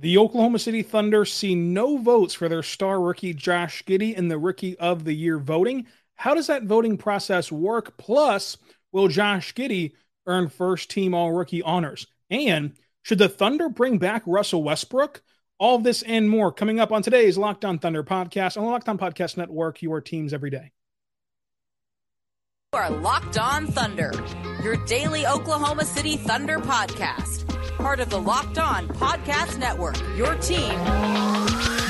The Oklahoma City Thunder see no votes for their star rookie Josh Giddey in the Rookie of the Year voting. How does that voting process work? Plus, will Josh Giddey earn first team all rookie honors? And should the Thunder bring back Russell Westbrook? All this and more coming up on today's Locked On Thunder podcast on the Locked On Podcast Network, your teams every day. You are Locked On Thunder, your daily Oklahoma City Thunder podcast. Part of the Locked On Podcast Network, your team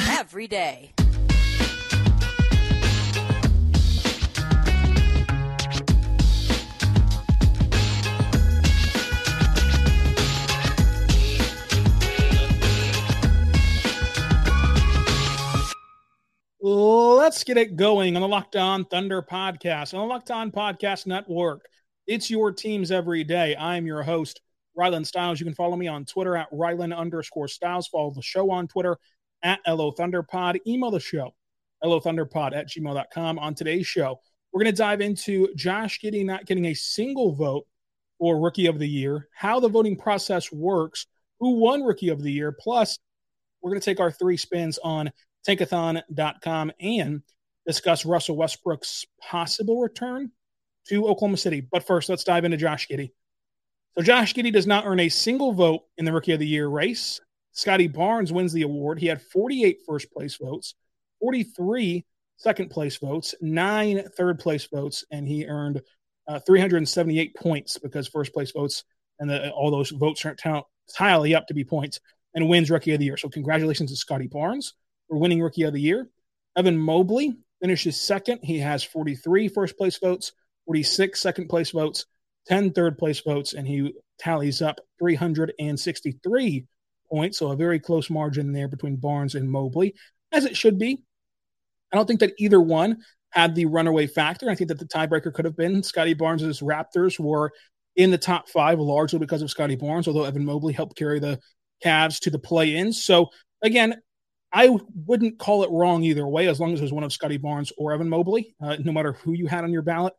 every day. Let's get it going on the Locked On Thunder podcast, on the Locked On Podcast Network. It's your teams every day. I'm your host, Rylan Stiles. You can follow me on Twitter at Rylan underscore Stiles. Follow the show on Twitter at LO Thunderpod. Email the show, LOThunderpod at gmail.com. On today's show, we're going to dive into Josh Giddey not getting a single vote for Rookie of the Year, how the voting process works, who won Rookie of the Year, plus we're going to take our three spins on tankathon.com and discuss Russell Westbrook's possible return to Oklahoma City. But first, let's dive into Josh Giddey. So, Josh Giddey does not earn a single vote in the Rookie of the Year race. Scottie Barnes wins the award. He had 48 first place votes, 43 second place votes, nine third place votes, and he earned uh, 378 points because first place votes and the, all those votes aren't entirely up to be points and wins Rookie of the Year. So, congratulations to Scottie Barnes for winning Rookie of the Year. Evan Mobley finishes second. He has 43 first place votes, 46 second place votes, 10 third place votes, and he tallies up 363 points. So a very close margin there between Barnes and Mobley, as it should be. I don't think that either one had the runaway factor. I think that the tiebreaker could have been Scottie Barnes's Raptors were in the top five largely because of Scottie Barnes, although Evan Mobley helped carry the Cavs to the play in. So again, I wouldn't call it wrong either way, as long as it was one of Scottie Barnes or Evan Mobley, uh, no matter who you had on your ballot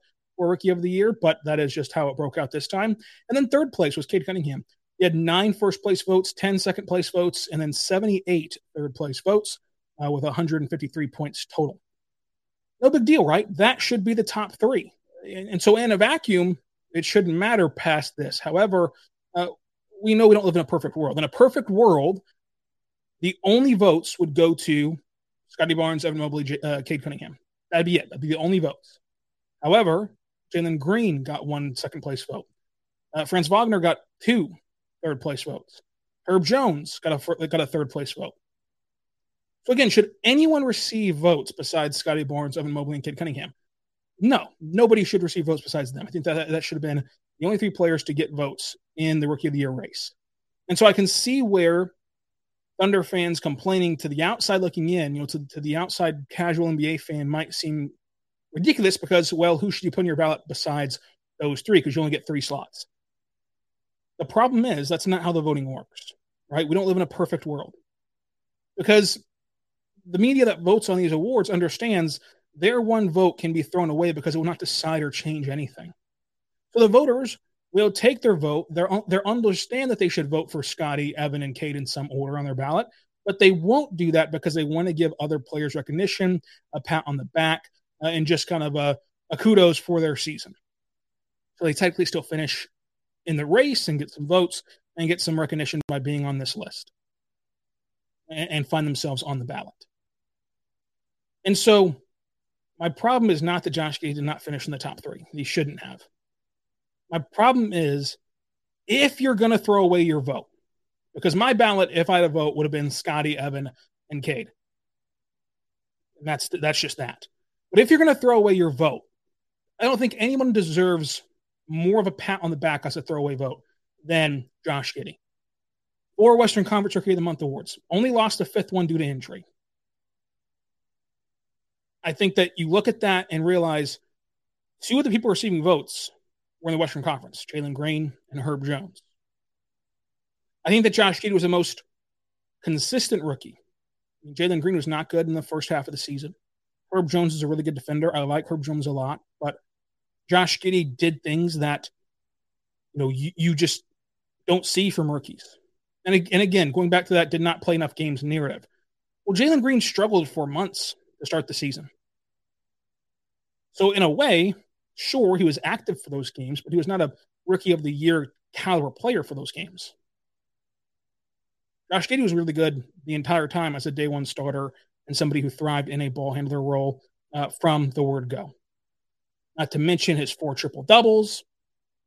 Rookie of the Year. But that is just how it broke out this time. And then third place was Cade Cunningham. He had nine first place votes, 10 second place votes, and then 78 third place votes uh, with 153 points total. No big deal, right? That should be the top three. And, and so, in a vacuum, it shouldn't matter past this. However, uh, we know we don't live in a perfect world. In a perfect world, the only votes would go to Scottie Barnes, Evan Mobley, uh, Cade Cunningham. That'd be it. That'd be the only votes. However, Jalen Green got one second place vote. Uh, Franz Wagner got two third place votes. Herb Jones got a got a third place vote. So again, should anyone receive votes besides Scottie Barnes, Evan Mobley, and Cade Cunningham? No, nobody should receive votes besides them. I think that that should have been the only three players to get votes in the Rookie of the Year race. And so I can see where Thunder fans complaining to the outside looking in, you know, to, to the outside casual NBA fan might seem ridiculous because, well, who should you put in your ballot besides those three? Because you only get three slots. The problem is that's not how the voting works, right? We don't live in a perfect world because the media that votes on these awards understands their one vote can be thrown away because it will not decide or change anything. So the voters will take their vote. They they understand that they should vote for Scottie, Evan, and Cade in some order on their ballot, but they won't do that because they want to give other players recognition, a pat on the back, uh, and just kind of a, a kudos for their season. So they technically still finish in the race and get some votes and get some recognition by being on this list and, and find themselves on the ballot. And so my problem is not that Josh Gay did not finish in the top three. He shouldn't have. My problem is if you're going to throw away your vote, because my ballot, if I had a vote, would have been Scottie, Evan, and Cade. And that's that's just that. But if you're going to throw away your vote, I don't think anyone deserves more of a pat on the back as a throwaway vote than Josh Giddey. Or Western Conference Rookie of the Month awards. Only lost the fifth one due to injury. I think that you look at that and realize two of the people receiving votes were in the Western Conference Jalen Green and Herb Jones. I think that Josh Giddey was the most consistent rookie. Jalen Green was not good in the first half of the season. Herb Jones is a really good defender. I like Herb Jones a lot, but Josh Giddey did things that you know you, you just don't see from rookies. And, and again, going back to that, did not play enough games narrative. Well, Jalen Green struggled for months to start the season. So in a way, sure, he was active for those games, but he was not a rookie of the year caliber player for those games. Josh Giddey was really good the entire time as a day one starter and somebody who thrived in a ball handler role uh, from the word go. Not to mention his four triple doubles.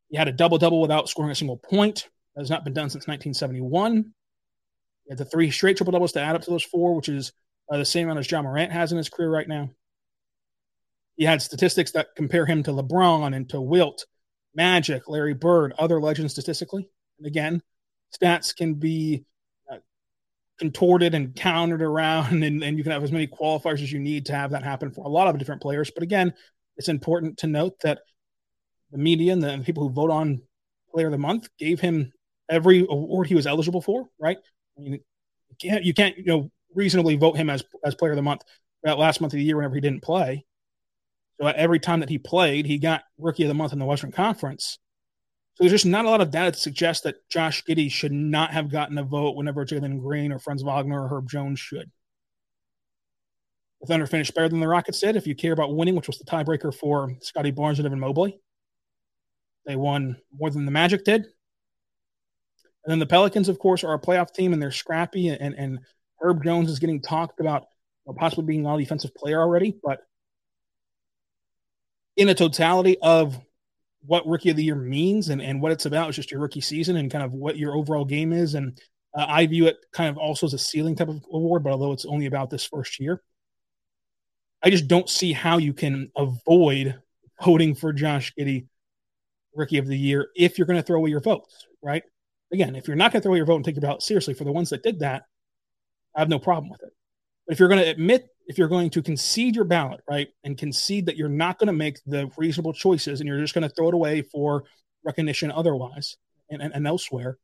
He had a double double without scoring a single point. That has not been done since 1971. He had the three straight triple doubles to add up to those four, which is uh, the same amount as Ja Morant has in his career right now. He had statistics that compare him to LeBron and to Wilt, Magic, Larry Bird, other legends statistically. And again, stats can be contorted and countered around, and, and you can have as many qualifiers as you need to have that happen for a lot of different players. But again, it's important to note that the media and the people who vote on Player of the Month gave him every award he was eligible for. Right? I mean, you can't you can't you know reasonably vote him as as Player of the Month that last month of the year whenever he didn't play. So every time that he played, he got Rookie of the Month in the Western Conference. So there's just not a lot of data to suggest that Josh Giddey should not have gotten a vote whenever Jalen Green or Franz Wagner or Herb Jones should. The Thunder finished better than the Rockets did. If you care about winning, which was the tiebreaker for Scottie Barnes and Evan Mobley, they won more than the Magic did. And then the Pelicans, of course, are a playoff team and they're scrappy. And, and Herb Jones is getting talked about possibly being an all defensive player already. But in a totality of what rookie of the year means and, and what it's about is just your rookie season and kind of what your overall game is. And uh, I view it kind of also as a ceiling type of award, but although it's only about this first year, I just don't see how you can avoid voting for Josh Giddey rookie of the year if you're going to throw away your votes, right? Again, if you're not going to throw away your vote and take your ballot seriously for the ones that did that, I have no problem with it. But if you're going to admit if you're going to concede your ballot, right, and concede that you're not going to make the reasonable choices and you're just going to throw it away for recognition otherwise and, and, and, elsewhere,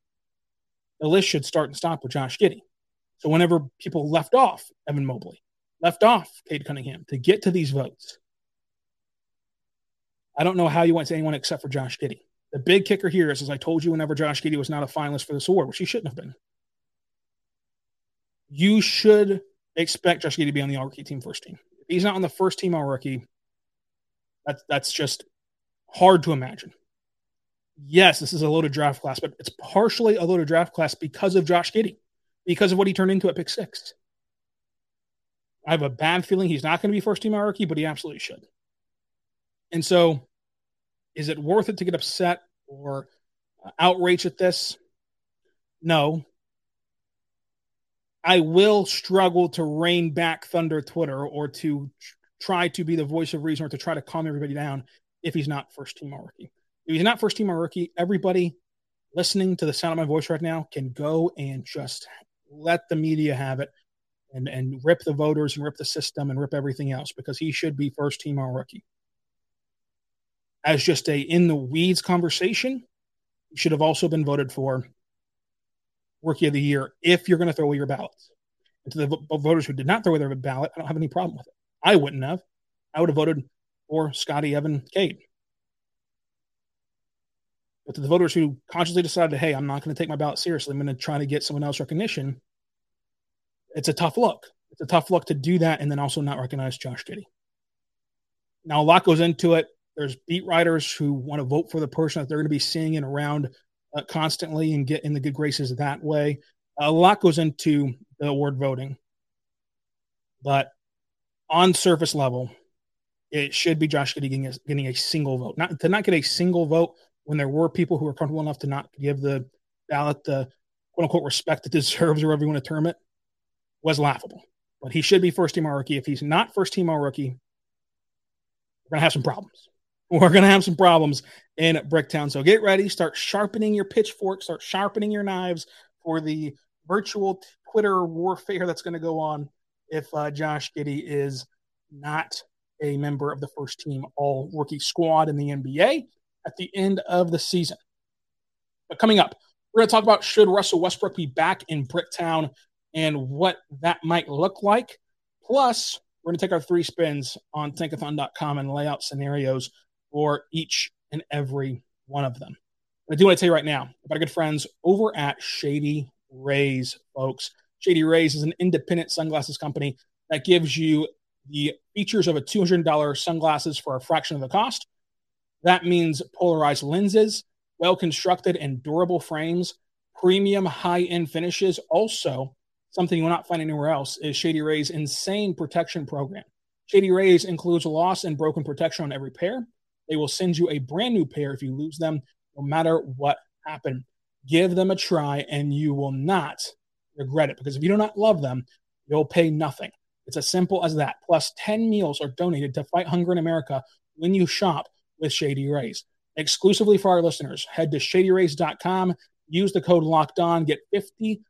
the list should start and stop with Josh Giddey. So whenever people left off Evan Mobley, left off Cade Cunningham to get to these votes, I don't know how you went to anyone except for Josh Giddey. The big kicker here is, as I told you, whenever Josh Giddey was not a finalist for this award, which he shouldn't have been, you should expect Josh Giddey to be on the all rookie team first team. If he's not on the first team all rookie, that's that's just hard to imagine. Yes, this is a loaded draft class, but it's partially a loaded draft class because of Josh Giddey, because of what he turned into at pick six. I have a bad feeling he's not going to be first team all rookie, but he absolutely should. And so, is it worth it to get upset or outraged at this? No, I will struggle to rein back Thunder Twitter or to try to be the voice of reason or to try to calm everybody down if he's not first team all rookie. If he's not first team all rookie, everybody listening to the sound of my voice right now can go and just let the media have it and, and rip the voters and rip the system and rip everything else because he should be first team all rookie. As just a in the weeds conversation, he should have also been voted for rookie of the year if you're going to throw away your ballots. And to the voters who did not throw away their ballot, I don't have any problem with it. I wouldn't have. I would have voted for Scottie Evan Cade. But to the voters who consciously decided, hey, I'm not going to take my ballot seriously, I'm going to try to get someone else recognition, it's a tough look. It's a tough look to do that and then also not recognize Josh Giddey. Now, a lot goes into it. There's beat writers who want to vote for the person that they're going to be seeing in around uh, constantly and get in the good graces that way. A lot goes into the award voting, but on surface level, it should be Josh Giddey getting a, getting a single vote. Not to not get a single vote when there were people who were comfortable enough to not give the ballot the quote unquote respect it deserves, or whatever you want to term it, was laughable. But he should be first team all rookie. If he's not first team all rookie, we're gonna have some problems we're going to have some problems in Bricktown. So get ready, start sharpening your pitchfork, start sharpening your knives for the virtual Twitter warfare that's going to go on if uh, Josh Giddey is not a member of the first team all rookie squad in the NBA at the end of the season. But coming up, we're going to talk about should Russell Westbrook be back in Bricktown and what that might look like. Plus, we're going to take our three spins on tankathon.com and lay out scenarios for each and every one of them. I do want to tell you right now about our good friends over at Shady Rays, folks. Shady Rays is an independent sunglasses company that gives you the features of a $200 sunglasses for a fraction of the cost. That means polarized lenses, well constructed and durable frames, premium high end finishes. Also, something you will not find anywhere else is Shady Rays' insane protection program. Shady Rays includes loss and broken protection on every pair. They will send you a brand new pair if you lose them, no matter what happened. Give them a try and you will not regret it because if you do not love them, you'll pay nothing. It's as simple as that. Plus, 10 meals are donated to fight hunger in America when you shop with Shady Rays. Exclusively for our listeners, head to shadyrays.com, use the code locked on, get 50%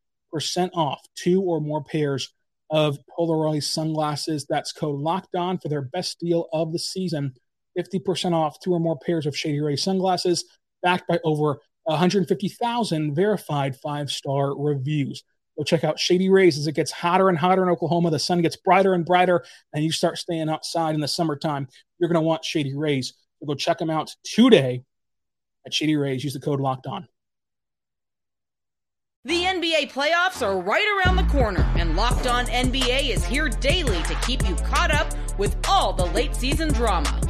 off two or more pairs of Polaroid sunglasses. That's code locked on for their best deal of the season. 50% off two or more pairs of Shady Rays sunglasses, backed by over 150,000 verified five star reviews. Go check out Shady Rays as it gets hotter and hotter in Oklahoma. The sun gets brighter and brighter, and you start staying outside in the summertime. You're going to want Shady Rays. So go check them out today at Shady Rays. Use the code locked on. The NBA playoffs are right around the corner, and Locked On NBA is here daily to keep you caught up with all the late season drama.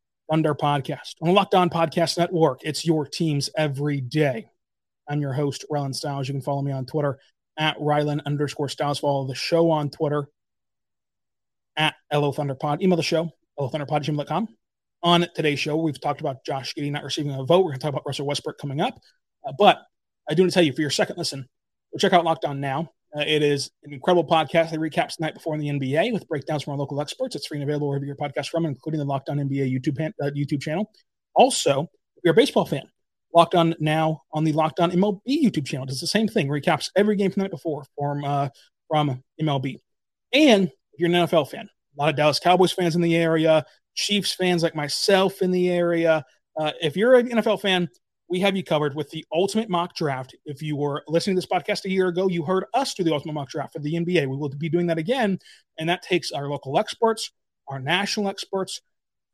Thunder podcast, on the Locked On Podcast Network. It's your teams every day. I'm your host, Rylan Stiles. You can follow me on Twitter at Rylan underscore Stiles. Follow the show on Twitter at LO Thunderpod. Email the show, lothunderpod.com. On today's show, we've talked about Josh Giddey not receiving a vote. We're going to talk about Russell Westbrook coming up. Uh, but I do want to tell you for your second listen, check out Locked On Now. Uh, it is an incredible podcast that recaps the night before in the NBA with breakdowns from our local experts. It's free and available wherever your podcast from, including the Locked On NBA YouTube uh, YouTube channel. Also, if you're a baseball fan, Locked On Now on the Locked On MLB YouTube channel does the same thing. Recaps every game from the night before from uh, from MLB. And if you're an NFL fan, a lot of Dallas Cowboys fans in the area, Chiefs fans like myself in the area. Uh, if you're an NFL fan, we have you covered with the ultimate mock draft. If you were listening to this podcast a year ago, you heard us do the ultimate mock draft for the NBA. We will be doing that again. And that takes our local experts, our national experts,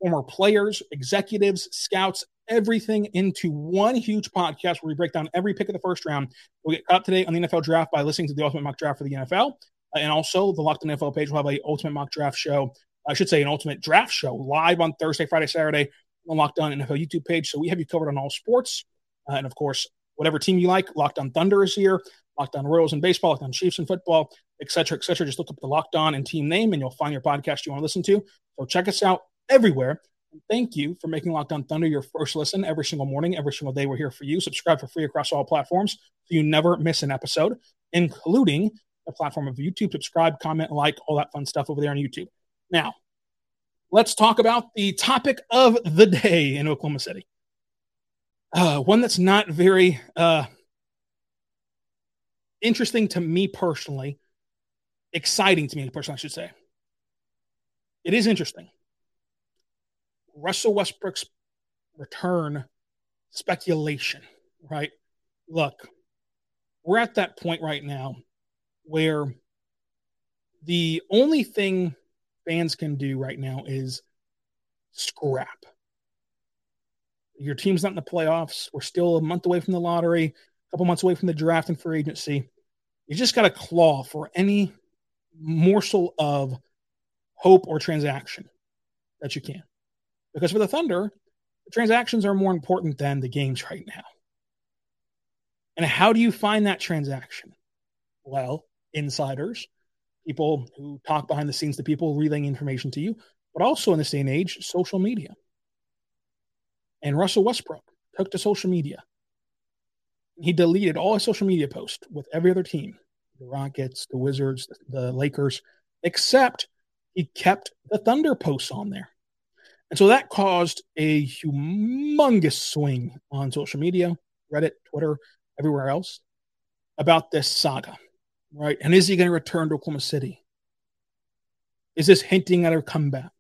former players, executives, scouts, everything into one huge podcast where we break down every pick of the first round. We'll get caught today on the NFL draft by listening to the ultimate mock draft for the NFL. Uh, and also, the Locked On NFL page will have a ultimate mock draft show. I should say an ultimate draft show live on Thursday, Friday, Saturday on Locked On NFL YouTube page. So we have you covered on all sports. Uh, and of course, whatever team you like, Locked On Thunder is here, Locked On Royals and baseball, Locked On Chiefs and football, et cetera, et cetera. Just look up the Locked On and team name and you'll find your podcast you want to listen to. So check us out everywhere. And thank you for making Locked On Thunder your first listen every single morning, every single day. We're here for you. Subscribe for free across all platforms so you never miss an episode, including the platform of YouTube. Subscribe, comment, like, all that fun stuff over there on YouTube. Now, let's talk about the topic of the day in Oklahoma City. Uh, one that's not very uh, interesting to me personally, exciting to me personally, I should say. It is interesting. Russell Westbrook's return speculation, right? Look, we're at that point right now where the only thing fans can do right now is scrap. Your team's not in the playoffs. We're still a month away from the lottery, a couple months away from the draft and free agency. You just got to claw for any morsel of hope or transaction that you can. Because for the Thunder, the transactions are more important than the games right now. And how do you find that transaction? Well, insiders, people who talk behind the scenes, the people relaying information to you, but also in this day and age, social media. And Russell Westbrook took to social media. He deleted all his social media posts with every other team the Rockets, the Wizards, the Lakers, except he kept the Thunder posts on there. And so that caused a humongous swing on social media, Reddit, Twitter, everywhere else about this saga, right? And is he going to return to Oklahoma City? Is this hinting at a comeback?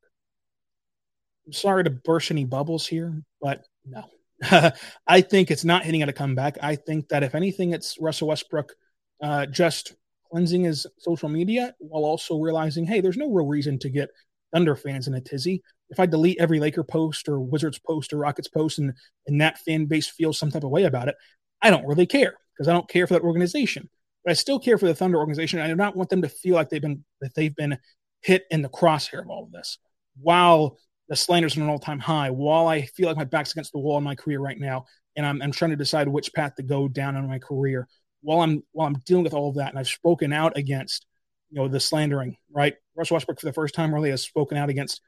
I'm sorry to burst any bubbles here, but no. I think it's not hitting at a comeback. I think that if anything, it's Russell Westbrook uh, just cleansing his social media while also realizing, hey, there's no real reason to get Thunder fans in a tizzy. If I delete every Laker post or Wizards post or Rockets post and, and that fan base feels some type of way about it, I don't really care because I don't care for that organization. But I still care for the Thunder organization. I do not want them to feel like they've been that they've been hit in the crosshair of all of this. While the slander's at an all-time high, while I feel like my back's against the wall in my career right now, and I'm, I'm trying to decide which path to go down in my career, while I'm while I'm dealing with all of that, and I've spoken out against you know the slandering, right? Russ Westbrook for the first time really has spoken out against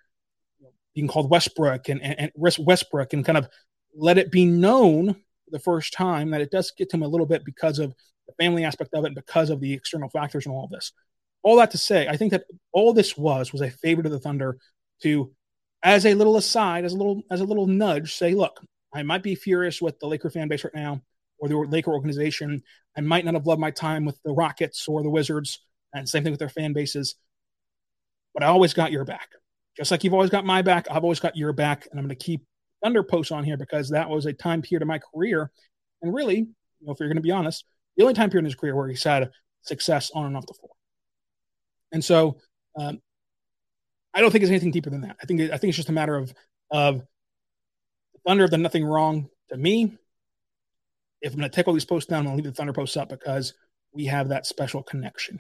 you know, being called Westbrick and, and, and Westbrick and kind of let it be known the first time that it does get to him a little bit because of the family aspect of it because of the external factors and all of this. All that to say, I think that all this was was a favor to the Thunder to, as a little aside, as a little as a little nudge, say, look, I might be furious with the Laker fan base right now or the Laker organization. I might not have loved my time with the Rockets or the Wizards, and same thing with their fan bases. But I always got your back. Just like you've always got my back, I've always got your back. And I'm going to keep Thunder posts on here because that was a time period of my career. And really, you know, if you're going to be honest, the only time period in his career where he's had success on and off the floor. And so um, I don't think it's anything deeper than that. I think I think it's just a matter of of Thunder have done nothing wrong to me if I'm going to take all these posts down, I'm going to leave the Thunder posts up because we have that special connection.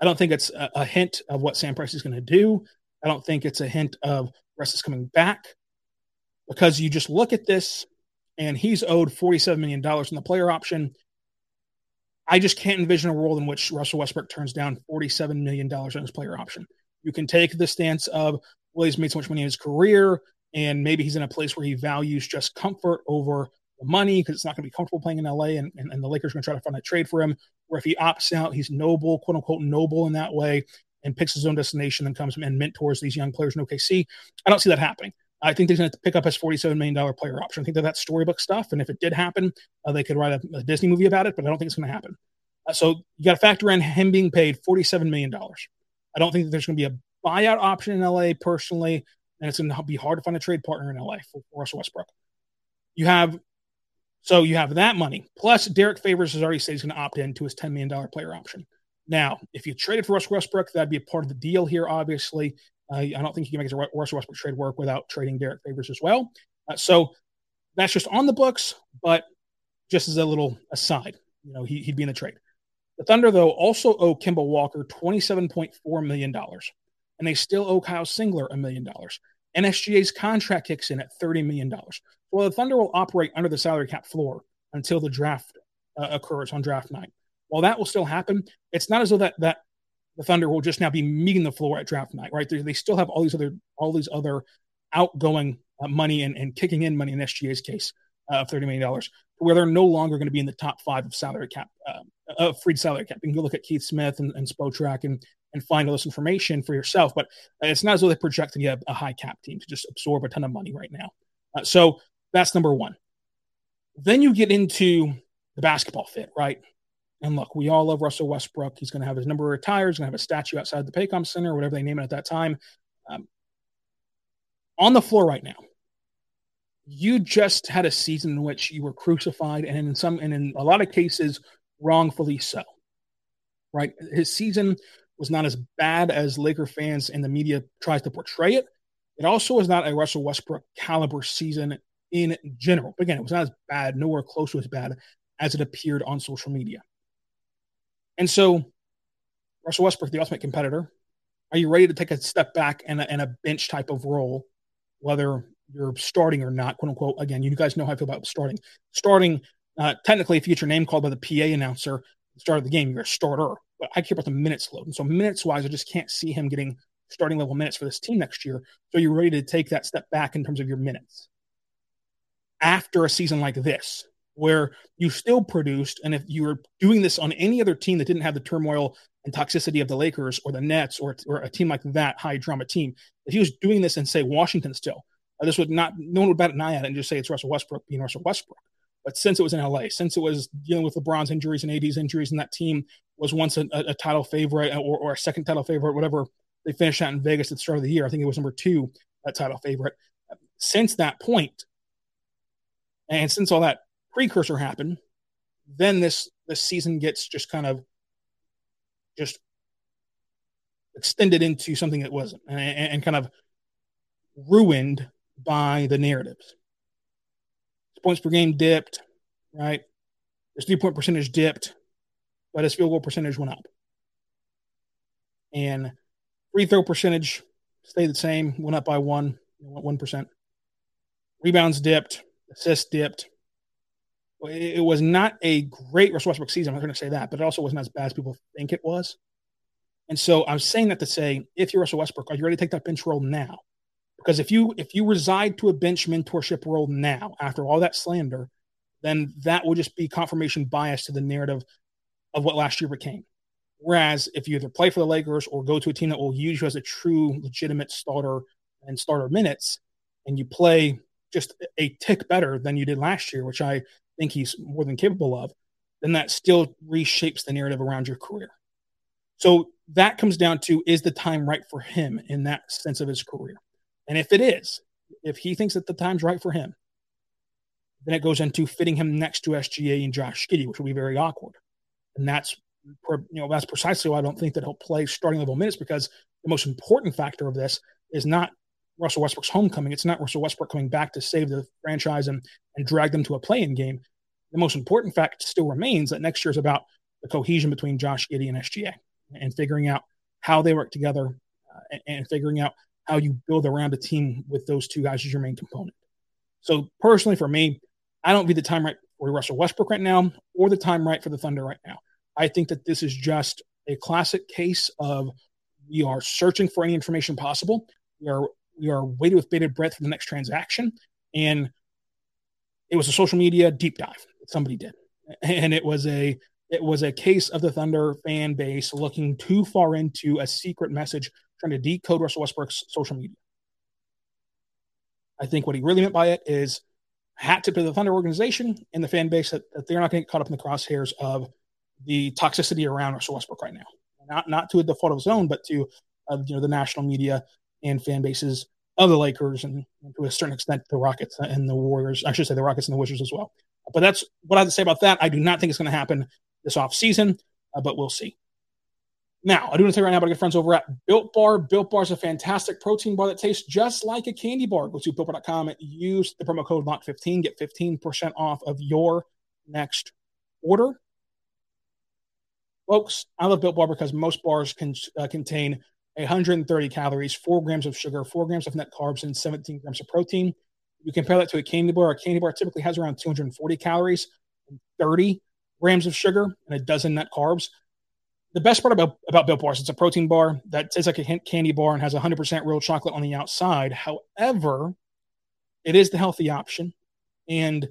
I don't think it's a, a hint of what Sam Presti is going to do. I don't think it's a hint of Russ is coming back because you just look at this and he's owed $47 million in the player option. I just can't envision a world in which Russell Westbrook turns down $47 million on his player option. You can take the stance of, well, he's made so much money in his career, and maybe he's in a place where he values just comfort over the money because it's not going to be comfortable playing in LA, and, and, and the Lakers are going to try to find a trade for him. Or if he opts out, he's noble, quote unquote, noble in that way, and picks his own destination and comes and mentors these young players in OKC. I don't see that happening. I think they're going to pick up his $47 million player option. I think that that's storybook stuff. And if it did happen, uh, they could write a, a, Disney movie about it, but I don't think it's going to happen. Uh, so you got to factor in him being paid $47 million. I don't think that there's going to be a buyout option in LA personally, and it's going to be hard to find a trade partner in LA for, for Russell Westbrook. You have so you have that money. Plus, Derrick Favors has already said he's going to opt in to his $10 million player option. Now, if you traded for Russell Westbrook, that'd be a part of the deal here, obviously. Uh, I don't think you can make a Russell Westbrook trade work without trading Derrick Favors as well. Uh, so that's just on the books, but just as a little aside, you know, he, would be in the trade. The Thunder, though, also owe Kemba Walker $27.4 million, and they still owe Kyle Singler a million dollars. NSGA's contract kicks in at $30 million. Well, the Thunder will operate under the salary cap floor until the draft uh, occurs on draft night. While that will still happen, it's not as though that that the Thunder will just now be meeting the floor at draft night, right? They, they still have all these other all these other outgoing uh, money and, and kicking in money in SGA's case uh, of thirty million dollars, where they're no longer going to be in the top five of salary cap, uh, of freed salary cap. You can go look at Keith Smith and, and Spotrac and and find all this information for yourself. But it's not as though they project to be a, a high cap team to just absorb a ton of money right now. Uh, so that's number one. Then you get into the basketball fit, right? And look, we all love Russell Westbrook. He's going to have his number retired. He's going to have a statue outside the Paycom Center, or whatever they name it at that time. Um, on the floor right now, you just had a season in which you were crucified, and in some, and in a lot of cases, wrongfully so. Right? His season was not as bad as Laker fans and the media tries to portray it. It also was not a Russell Westbrook caliber season in general. But again, it was not as bad, nowhere close to as bad as it appeared on social media. And so, Russell Westbrook, the ultimate competitor, are you ready to take a step back and a, and a bench type of role, whether you're starting or not, quote unquote? Again, you guys know how I feel about starting. Starting, uh, technically, if you get your name called by the PA announcer, start of the game, you're a starter. but I care about the minutes load. And so minutes wise, I just can't see him getting starting level minutes for this team next year. So you're ready to take that step back in terms of your minutes after a season like this, where you still produced, and if you were doing this on any other team that didn't have the turmoil and toxicity of the Lakers or the Nets or, or a team like that high drama team, if he was doing this in say Washington still, uh, this would not no one would bat an eye at it and just say it's Russell Westbrook being Russell Westbrook. But since it was in LA, since it was dealing with LeBron's injuries and AD's injuries, and that team was once a, a title favorite or, or, a second title favorite, whatever they finished out in Vegas at the start of the year. I think it was number two, that title favorite. Since that point, and since all that precursor happened, then this this season gets just kind of just extended into something that wasn't and, and kind of ruined by the narratives. Points per game dipped, right? His three point percentage dipped, but his field goal percentage went up. And free throw percentage stayed the same, went up by one, one percent. Rebounds dipped, assists dipped. It was not a great Russell Westbrook season. I'm not going to say that, but it also wasn't as bad as people think it was. And so I'm saying that to say, if you're Russell Westbrook, are you ready to take that bench role now? Because if you if you reside to a bench mentorship role now, after all that slander, then that will just be confirmation bias to the narrative of what last year became. Whereas if you either play for the Lakers or go to a team that will use you as a true legitimate starter and starter minutes, and you play just a tick better than you did last year, which I think he's more than capable of, then that still reshapes the narrative around your career. So that comes down to is the time right for him in that sense of his career? And if it is, if he thinks that the time's right for him, then it goes into fitting him next to SGA and Josh Giddey, which will be very awkward. And that's you know that's precisely why I don't think that he'll play starting level minutes because the most important factor of this is not Russell Westbrook's homecoming. It's not Russell Westbrook coming back to save the franchise and, and drag them to a play-in game. The most important fact still remains that next year is about the cohesion between Josh Giddey and SGA and figuring out how they work together uh, and, and figuring out how you build around a team with those two guys as your main component. So personally, for me, I don't view the time right for Russell Westbrook right now or the time right for the Thunder right now. I think that this is just a classic case of we are searching for any information possible. We are we are waiting with bated breath for the next transaction, and it was a social media deep dive somebody did, and it was a it was a case of the Thunder fan base looking too far into a secret message, trying to decode Russell Westbrook's social media. I think what he really meant by it is hat tip to the Thunder organization and the fan base that, that they're not going to get caught up in the crosshairs of the toxicity around Russell Westbrook right now. Not not to a default of his own, but to uh, you know the national media and fan bases of the Lakers and, to a certain extent the Rockets and the Warriors. I should say the Rockets and the Wizards as well. But that's what I have to say about that. I do not think it's going to happen this off season, uh, but we'll see. Now, I do want to tell you right now about good friends over at Built Bar. Built Bar is a fantastic protein bar that tastes just like a candy bar. Go to builtbar.com and use the promo code LOCK15. Get 15% off of your next order. Folks, I love Built Bar because most bars can uh, contain 130 calories, 4 grams of sugar, 4 grams of net carbs, and 17 grams of protein. You compare that to a candy bar. A candy bar typically has around 240 calories, 30 grams of sugar, and a dozen net carbs. The best part about, about Built Bars, it's a protein bar that tastes like a candy bar and has 100% real chocolate on the outside. However, it is the healthy option. And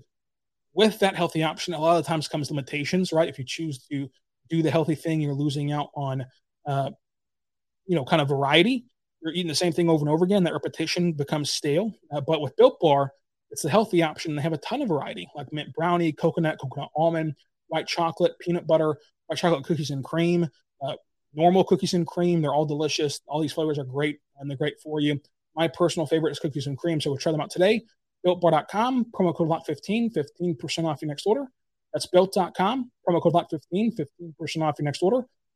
with that healthy option, a lot of times comes limitations, right? If you choose to do the healthy thing, you're losing out on uh, you know, kind of variety. You're eating the same thing over and over again. That repetition becomes stale. Uh, but with Built Bar, it's the healthy option. They have a ton of variety, like mint brownie, coconut, coconut almond, white chocolate, peanut butter, white chocolate cookies and cream, uh, normal cookies and cream. They're all delicious. All these flavors are great, and they're great for you. My personal favorite is cookies and cream, so we'll try them out today. BuiltBar.com, promo code LOCK15, 15% off your next order. That's built.com, promo code LOCK15, 15% off your next order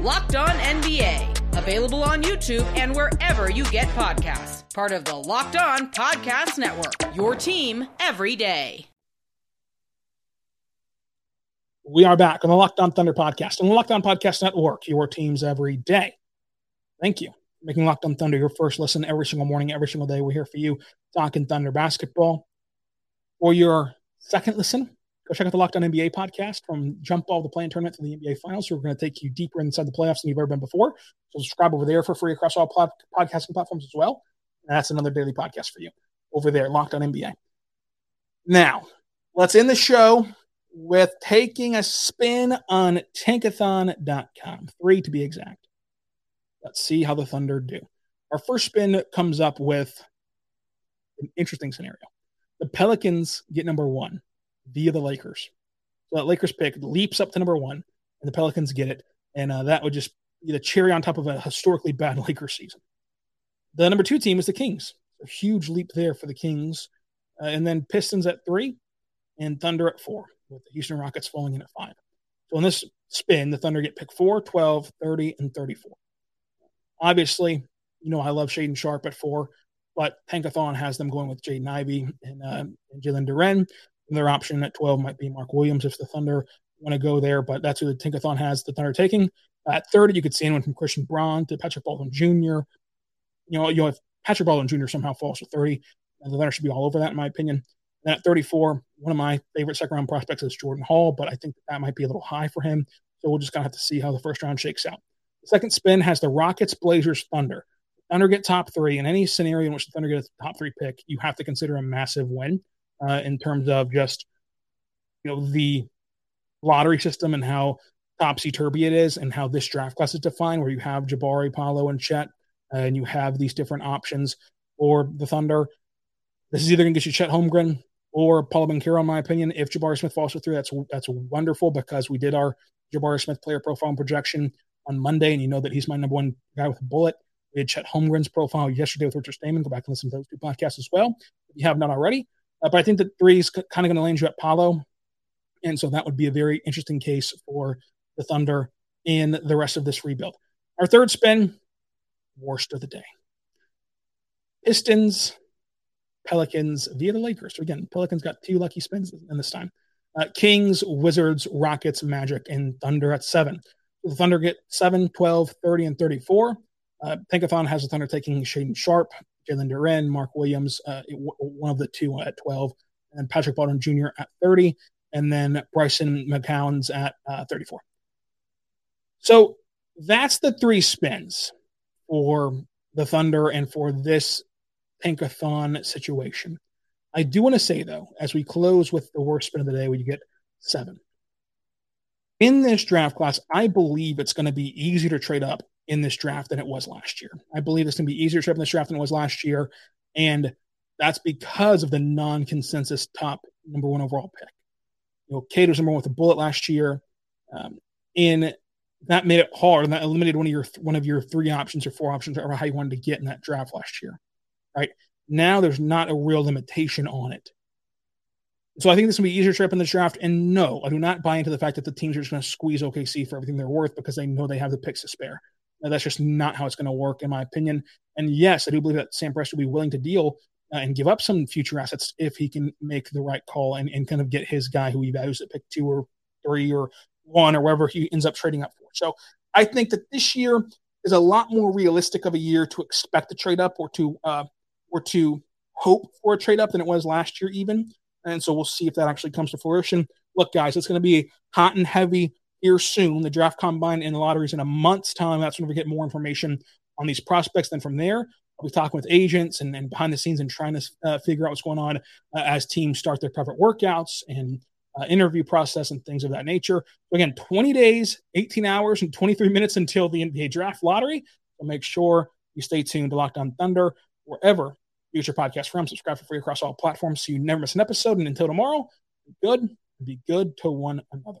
Locked On NBA, available on YouTube and wherever you get podcasts. Part of the Locked On Podcast Network, your team every day. We are back on the Locked On Thunder podcast on the Locked On Podcast Network, your teams every day. Thank you making Locked On Thunder your first listen every single morning, every single day. We're here for you talking Thunder basketball. For your second listen, go check out the Locked On NBA podcast from jump ball the play-in tournament to the NBA finals. We're going to take you deeper inside the playoffs than you've ever been before. So subscribe over there for free across all pod- podcasting platforms as well. And that's another daily podcast for you over there, Locked On NBA. Now, let's end the show with taking a spin on tankathon.com, three to be exact. Let's see how the Thunder do. Our first spin comes up with an interesting scenario. The Pelicans get number one via the Lakers. So that Lakers pick leaps up to number one, and the Pelicans get it. And uh, that would just be the cherry on top of a historically bad Lakers season. The number two team is the Kings. A huge leap there for the Kings. Uh, and then Pistons at three and Thunder at four with the Houston Rockets falling in at five. So in this spin, the Thunder get pick 4, 12, 30, and 34. Obviously, you know, I love Shaedon Sharpe at four, but Tankathon has them going with Jaden Ivey and, uh, and Jalen Duren. Their option at 12 might be Mark Williams if the Thunder want to go there, but that's who the Tankathon has the Thunder taking. At 30, you could see anyone from Christian Braun to Patrick Baldwin Jr. You know, you know, if Patrick Baldwin Jr. somehow falls to 30, the Thunder should be all over that, in my opinion. And at 34, one of my favorite second round prospects is Jordan Hall, but I think that, that might be a little high for him. So we'll just kind of have to see how the first round shakes out. The second spin has the Rockets, Blazers, Thunder. Thunder get top three. In any scenario in which the Thunder get a top three pick, you have to consider a massive win uh, in terms of just you know the lottery system and how topsy turvy it is, and how this draft class is defined, where you have Jabari, Paolo, and Chet, uh, and you have these different options for the Thunder. This is either going to get you Chet Holmgren or Paolo Banchero, in my opinion. If Jabari Smith falls through, that's that's wonderful because we did our Jabari Smith player profile and projection on Monday, and you know that he's my number one guy with a bullet. We had Chet Holmgren's profile yesterday with Richard Stayman. Go back and listen to those two podcasts as well if you have not already. Uh, but I think that three is kind of going to land you at Paolo. And so that would be a very interesting case for the Thunder in the rest of this rebuild. Our third spin, worst of the day. Pistons, Pelicans via the Lakers. So again, Pelicans got two lucky spins in this time. Uh, Kings, Wizards, Rockets, Magic, and Thunder at seven. The Thunder get 7, 12, 30, and 34. Uh, has the Thunder taking Shaedon Sharpe, Jalen Duren, Mark Williams, uh, one of the two at 12, and Patrick Baldwin Jr. at 30, and then Bryce McGowens at uh, 34. So that's the three spins for the Thunder and for this Tankathon situation. I do want to say, though, as we close with the worst spin of the day, you get seven. In this draft class, I believe it's going to be easier to trade up in this draft than it was last year. I believe it's going to be easier trade in this draft than it was last year. And that's because of the non consensus top number one overall pick. You know, was number one with a bullet last year. Um, and that made it hard and that eliminated one of your one of your three options or four options or how you wanted to get in that draft last year right? Now there's not a real limitation on it. So I think this will be easier trip in the draft. And no, I do not buy into the fact that the teams are just going to squeeze OKC for everything they're worth because they know they have the picks to spare. That's just not how it's going to work, in my opinion. And yes, I do believe that Sam Presti will be willing to deal uh, and give up some future assets if he can make the right call and, and kind of get his guy who he values at pick two or three or one or wherever he ends up trading up for. So I think that this year is a lot more realistic of a year to expect a trade up or to uh, or to hope for a trade up than it was last year, even. And so we'll see if that actually comes to fruition. Look, guys, it's going to be hot and heavy here soon. The draft combine and lotteries in a month's time. That's when we get more information on these prospects. Then from there, I'll be talking with agents and, and behind the scenes and trying to uh, figure out what's going on uh, as teams start their private workouts and uh, interview process and things of that nature. So again, 20 days, 18 hours, and 23 minutes until the NBA draft lottery. So make sure you stay tuned to Locked On Thunder wherever you get podcast from. Subscribe for free across all platforms so you never miss an episode. And until tomorrow, be good, be good to one another.